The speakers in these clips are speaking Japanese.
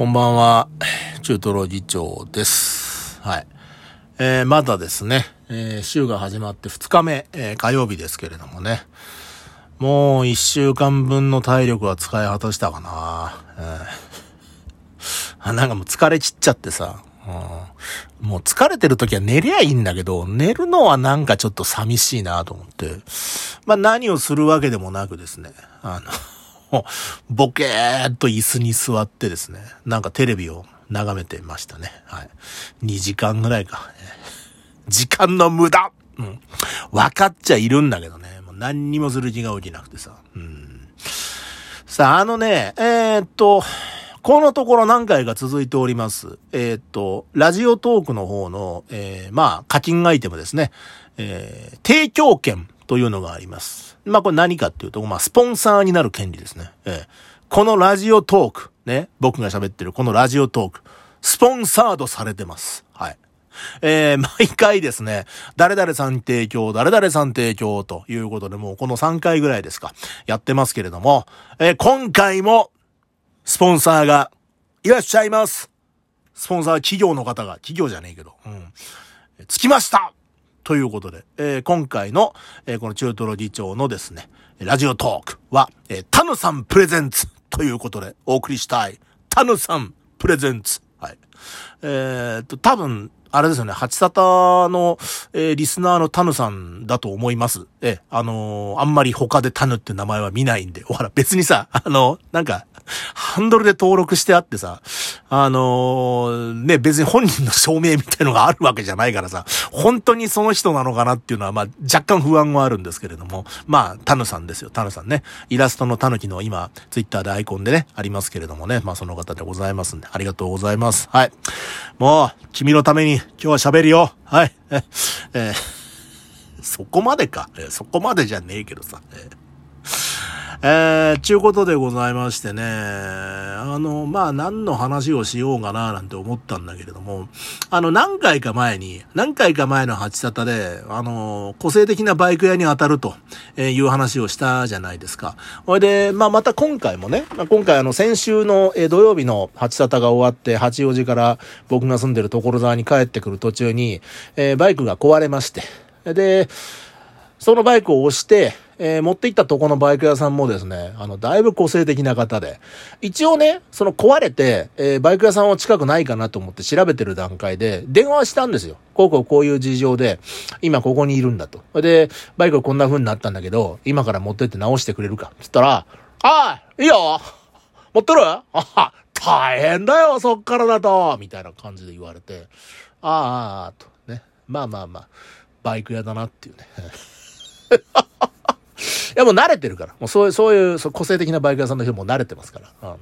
こんばんは、中トロ議長です。はい。えー、まだですね、えー、週が始まって2日目、えー、火曜日ですけれどもね。もう1週間分の体力は使い果たしたかな。えー、なんかもう疲れちっちゃってさ。うん、もう疲れてる時は寝りゃいいんだけど、寝るのはなんかちょっと寂しいなと思って。まあ何をするわけでもなくですね。あの、ボケーっと椅子に座ってですね、なんかテレビを眺めてましたね。はい。2時間ぐらいか。時間の無駄うん。分かっちゃいるんだけどね。もう何にもする気が起きなくてさ。うん。さあ、あのね、えー、っと、このところ何回か続いております。えー、っと、ラジオトークの方の、えー、まあ、課金アイテムですね。えー、提供権というのがあります。まあ、これ何かっていうと、まあ、スポンサーになる権利ですね。えー、このラジオトーク、ね、僕が喋ってるこのラジオトーク、スポンサードされてます。はい。えー、毎回ですね、誰々さん提供、誰々さん提供ということで、もうこの3回ぐらいですか、やってますけれども、えー、今回も、スポンサーがいらっしゃいます。スポンサー企業の方が、企業じゃねえけど、うん。つきましたということで、えー、今回の、えー、この中トロ議長のですね、ラジオトークは、えー、タヌさんプレゼンツということでお送りしたい。タヌさんプレゼンツ。はい。えー、っと、多分、あれですよね、八沙汰の、えー、リスナーのタヌさんだと思います。えー、あのー、あんまり他でタヌって名前は見ないんで、ほら、別にさ、あのー、なんか、ハンドルで登録してあってさ、あのー、ね、別に本人の証明みたいのがあるわけじゃないからさ、本当にその人なのかなっていうのは、まあ、若干不安はあるんですけれども、まあ、タヌさんですよ、タヌさんね。イラストのタヌキの今、ツイッターでアイコンでね、ありますけれどもね、まあ、その方でございますんで、ありがとうございます。はい。もう、君のために今日は喋るよ。はい。え、ー、そこまでか。えー、そこまでじゃねえけどさ。えーえー、ちゅうことでございましてね、あの、まあ、何の話をしようかななんて思ったんだけれども、あの、何回か前に、何回か前の八沙汰で、あの、個性的なバイク屋に当たるという話をしたじゃないですか。ほいで、まあ、また今回もね、ま、今回あの、先週の、土曜日の八沙汰が終わって、八王子から僕が住んでる所沢に帰ってくる途中に、えー、バイクが壊れまして、で、そのバイクを押して、えー、持って行ったとこのバイク屋さんもですね、あの、だいぶ個性的な方で、一応ね、その壊れて、えー、バイク屋さんは近くないかなと思って調べてる段階で、電話したんですよ。こうこうこういう事情で、今ここにいるんだと。で、バイクこんな風になったんだけど、今から持ってって直してくれるか。つったら、ああ、いいよ持ってる？ああ、大変だよ、そっからだとみたいな感じで言われて、ああ、ああ、とね。まあまあまあ、バイク屋だなっていうね。いやもう慣れてるから。もうそういう、そういう、個性的なバイク屋さんの人も慣れてますから。うん、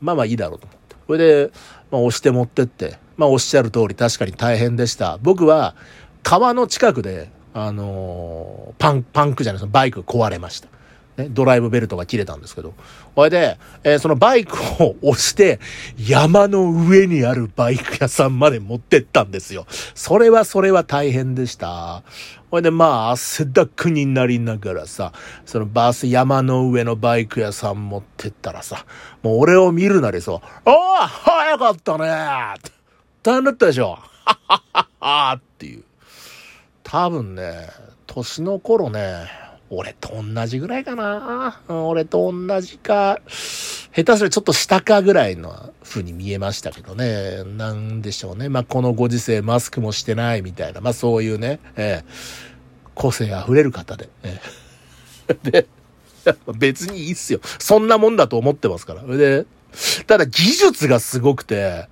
まあまあいいだろうと思って。それで、まあ押して持ってって、まあおっしゃる通り確かに大変でした。僕は川の近くで、あのー、パン、パンクじゃないですバイク壊れました。ね、ドライブベルトが切れたんですけど。これで、えー、そのバイクを押して、山の上にあるバイク屋さんまで持ってったんですよ。それはそれは大変でした。これでまあ、汗だくになりながらさ、そのバース山の上のバイク屋さん持ってったらさ、もう俺を見るなりさ、おー早かったね大変だったでしょははははっていう。多分ね、年の頃ね、俺と同じぐらいかな。俺と同じか、下手するちょっと下かぐらいの風に見えましたけどね。なんでしょうね。まあ、このご時世マスクもしてないみたいな、まあそういうね、ええ、個性あふれる方で。ええ、で、別にいいっすよ。そんなもんだと思ってますから。で、ただ技術がすごくて、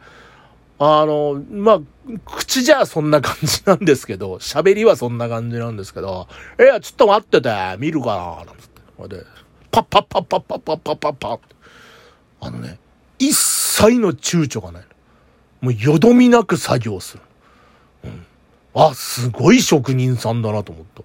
あの、まあ、口じゃそんな感じなんですけど、喋りはそんな感じなんですけど、いや、ちょっと待ってて、見るかな、なんつって。ほいで、パッパッパッパッパッパッパッパッパッあのね、一切の躊躇がない。もうよどみなく作業する。うん。あ、すごい職人さんだなと思った。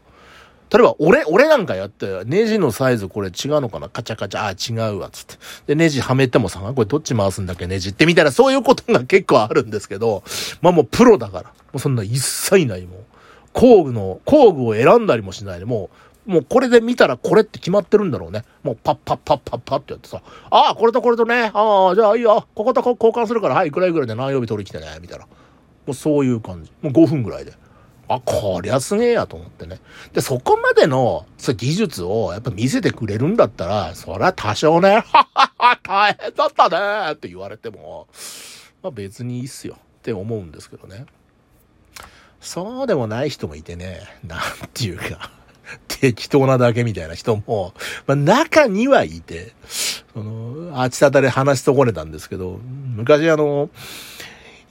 例えば、俺、俺なんかやって、ネジのサイズこれ違うのかな？カチャカチャ、あ、違うわ、つって。で、ネジはめてもさ、これどっち回すんだっけ、ネジって、みたいな、そういうことが結構あるんですけど、まあもうプロだから。もうそんな一切ない、もう。工具の、工具を選んだりもしないで、もう、もうこれで見たらこれって決まってるんだろうね。もうパッパッパッパッパッってやってさ、ああ、これとこれとね、ああ、じゃあいいよ、こことこ交換するから、はい、いくらいくらで何曜日取り来てね、みたいな。もうそういう感じ。もう5分ぐらいで。あ、こりゃすげえやと思ってね。で、そこまでの、そう技術をやっぱ見せてくれるんだったら、そりゃ多少ね、ははは、大変だったねって言われても、まあ別にいいっすよって思うんですけどね。そうでもない人もいてね、なんていうか、適当なだけみたいな人も、まあ中にはいて、その、あちたたで話し損ねたんですけど、昔あの、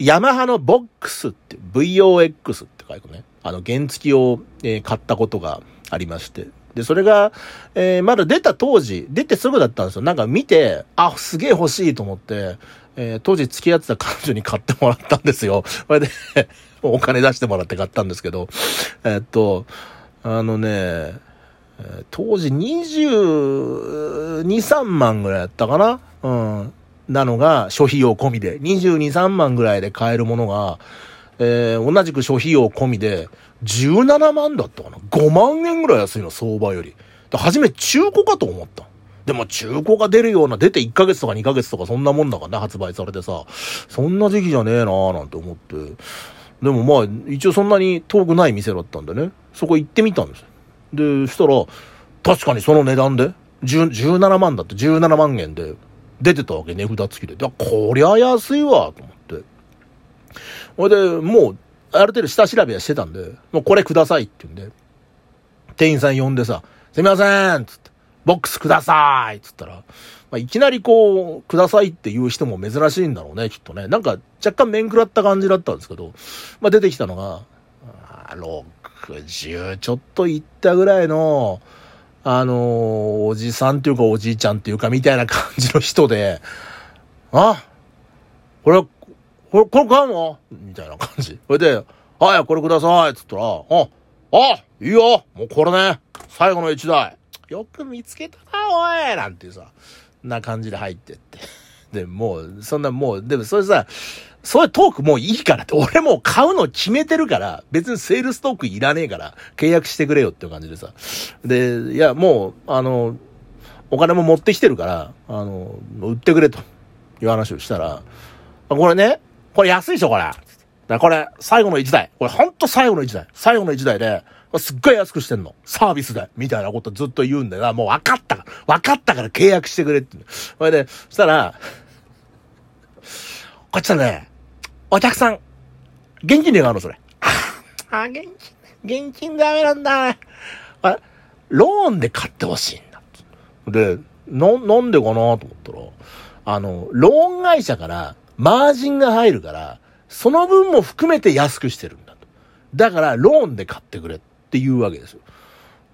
ヤマハのボックスって、VOX って書いてね、あの、原付を、え、買ったことがありまして。で、それが、えー、まだ出た当時、出てすぐだったんですよ。なんか見て、あ、すげえ欲しいと思って、えー、当時付き合ってた彼女に買ってもらったんですよ。それで お金出してもらって買ったんですけど、えー、っと、あのね、当時22、3万ぐらいやったかな？うん。なのが、諸費用込みで。22、3万ぐらいで買えるものが、えー、同じく諸費用込みで、17万だったかな ?5 万円ぐらい安いの、相場より。初め中古かと思った。でも中古が出るような、出て1ヶ月とか2ヶ月とかそんなもんだからね、発売されてさ。そんな時期じゃねえなーなんて思って。でもまあ、一応そんなに遠くない店だったんでね。そこ行ってみたんですよ。で、そしたら、確かにその値段で、17万だって、17万円で、出てたわけ、値札付きで。こりゃ安いわ、と思って。ほいで、もう、ある程度下調べはしてたんで、もうこれくださいって言うんで、店員さん呼んでさ、すみませんつって、ボックスくださいつったら、まあ、いきなりこう、くださいって言う人も珍しいんだろうね、きっとね。なんか、若干面食らった感じだったんですけど、まあ、出てきたのが、60ちょっといったぐらいの、あのー、おじさんっていうかおじいちゃんっていうかみたいな感じの人で、あこれは、これ、これ買うの？みたいな感じ。それで、はい、これくださいっつったら、あ、あ、いいよもうこれね、最後の一台。よく見つけたな、おいなんてさ、な感じで入ってって。で、もう、そんなもう、でもそれさ、そういうトークもういいからって、俺もう買うの決めてるから、別にセールストークいらねえから、契約してくれよっていう感じでさ。で、いや、もう、あの、お金も持ってきてるから、あの、売ってくれという話をしたら、これね、これ安いでしょ、これ。だこれ、最後の1台。これほんと最後の1台。最後の1台で、すっごい安くしてんの。サービスで。みたいなことずっと言うんだよな。もう分かったから。分かったから契約してくれって。それで、そしたら、こっちはね、お客さん、現金で買うの、それ。あ、現金、現金ダメなんだ。あローンで買ってほしいんだ。で、な、なんでかなと思ったら、あの、ローン会社からマージンが入るから、その分も含めて安くしてるんだと。だから、ローンで買ってくれって言うわけですよ。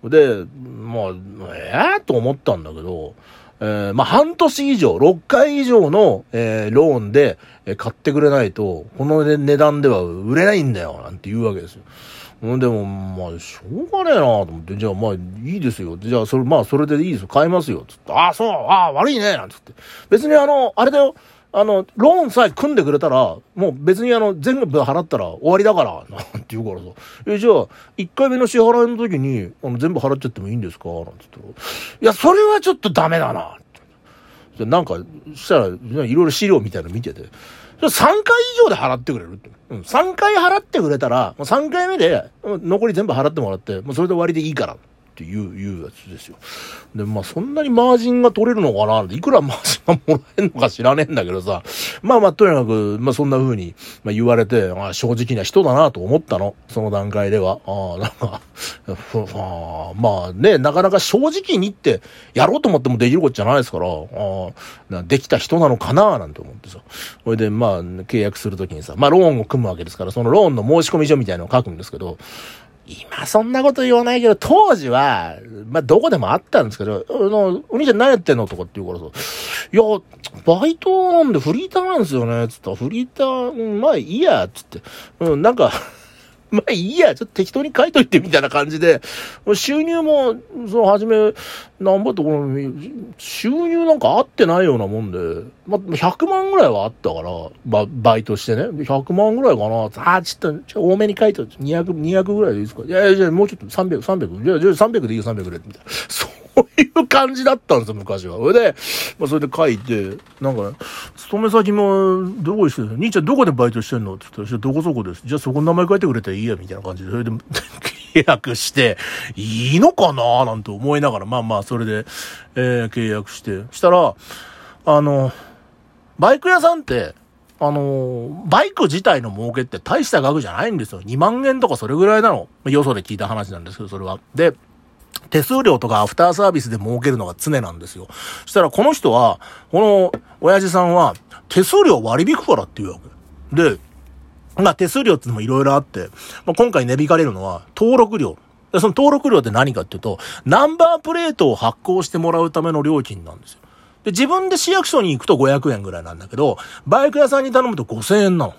で、まあ、ええー、と思ったんだけど、えー、まあ、半年以上、6回以上の、えー、ローンで、え買ってくれないと、この値段では売れないんだよ、なんて言うわけですよ。でも、まあ、しょうがねえなと思って、じゃあまあ、いいですよ。じゃあ、それ、まあ、それでいいですよ。買いますよ。つって、ああ、そう、ああ、悪いね、なんつって。別にあの、あれだよ。あの、ローンさえ組んでくれたら、もう別にあの、全部払ったら終わりだから、なんて言うからさ。え、じゃあ、1回目の支払いの時に、あの、全部払っちゃってもいいんですか？なんて言ったら、いや、それはちょっとダメだな。なんか、したら、いろいろ資料みたいなの見てて、3回以上で払ってくれるって。うん、3回払ってくれたら、もう3回目で、残り全部払ってもらって、もうそれで終わりでいいから。っていう、いうやつですよ。で、まあそんなにマージンが取れるのかなっていくらマージンがもらえるのか知らねえんだけどさ。まあまあとにかく、まあそんな風に、まあ、言われて、あ正直な人だなと思ったの。その段階では。ああ、なんか、あまあね、なかなか正直にってやろうと思ってもできることじゃないですから、あできた人なのかななんて思ってさ。それでまあ契約するときにさ、まあローンを組むわけですから、そのローンの申込書みたいなのを書くんですけど、今そんなこと言わないけど、当時は、まあ、どこでもあったんですけど、あの、お兄ちゃん何やってんのとかって言うからさ、いや、バイトなんでフリーターなんですよね、つったら、フリーター、まあいいや、つって、うん、なんか まあいいや、ちょっと適当に書いといてみたいな感じで、収入も、その、初め、なんぼとこの、収入なんか合ってないようなもんで、まあ、100万ぐらいはあったから、ババイトしてね。100万ぐらいかな。ああ、ちょっと、ちょ多めに書いといて、200、200ぐらいでいいですか？いやいや、もうちょっと300、300、じゃあ、じゃあ300でいいよ、300で、みたいな。そうういう感じだったんですよ、昔は。それで、まあ、それで書いて、なんかね、勤め先も、どこにしてるの？兄ちゃんどこでバイトしてんの？って言ったら、どこそこです。じゃあそこの名前書いてくれたらいいや、みたいな感じで、そ れで、契約して、いいのかな？なんて思いながら、まあまあ、それで、えー、契約して。したら、あの、バイク屋さんって、あの、バイク自体の儲けって大した額じゃないんですよ。2万円とかそれぐらいなの。よそで聞いた話なんですけど、それは。で、手数料とかアフターサービスで儲けるのが常なんですよ。そしたらこの人は、この親父さんは手数料割引くからっていうわけ。で、まあ手数料ってのもいろいろあって、まあ、今回値引かれるのは登録料。その登録料って何かっていうと、ナンバープレートを発行してもらうための料金なんですよ。で、自分で市役所に行くと500円ぐらいなんだけど、バイク屋さんに頼むと5000円なの。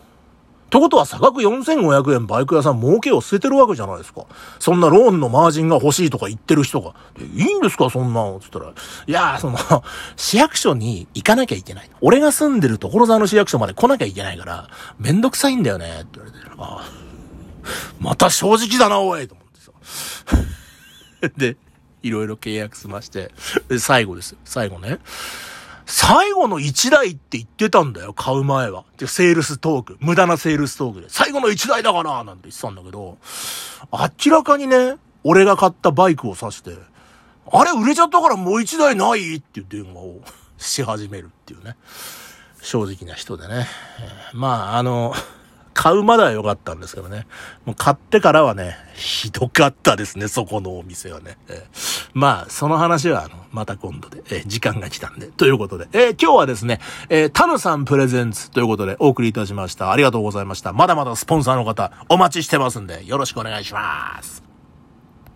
ってことは差額4500円バイク屋さん儲けを捨ててるわけじゃないですか。そんなローンのマージンが欲しいとか言ってる人が。いいんですかそんなのつったら。いやーその、市役所に行かなきゃいけない。俺が住んでる所沢の市役所まで来なきゃいけないから、めんどくさいんだよね。って言われて。ああ。また正直だな、おいと思ってさ。で、いろいろ契約しまして。で、最後です。最後ね。最後の1台って言ってたんだよ、買う前は。で、セールストーク。無駄なセールストークで。最後の1台だからなんて言ってたんだけど、明らかにね、俺が買ったバイクを指して、あれ売れちゃったからもう1台ないっていう電話をし始めるっていうね。正直な人でね。まあ、あの、買うまでは良かったんですけどね。もう買ってからはね、ひどかったですね、そこのお店はね。えー、まあ、その話は、あの、また今度で、えー、時間が来たんで。ということで、えー、今日はですね、えタヌさんプレゼンツということでお送りいたしました。ありがとうございました。まだまだスポンサーの方、お待ちしてますんで、よろしくお願いします。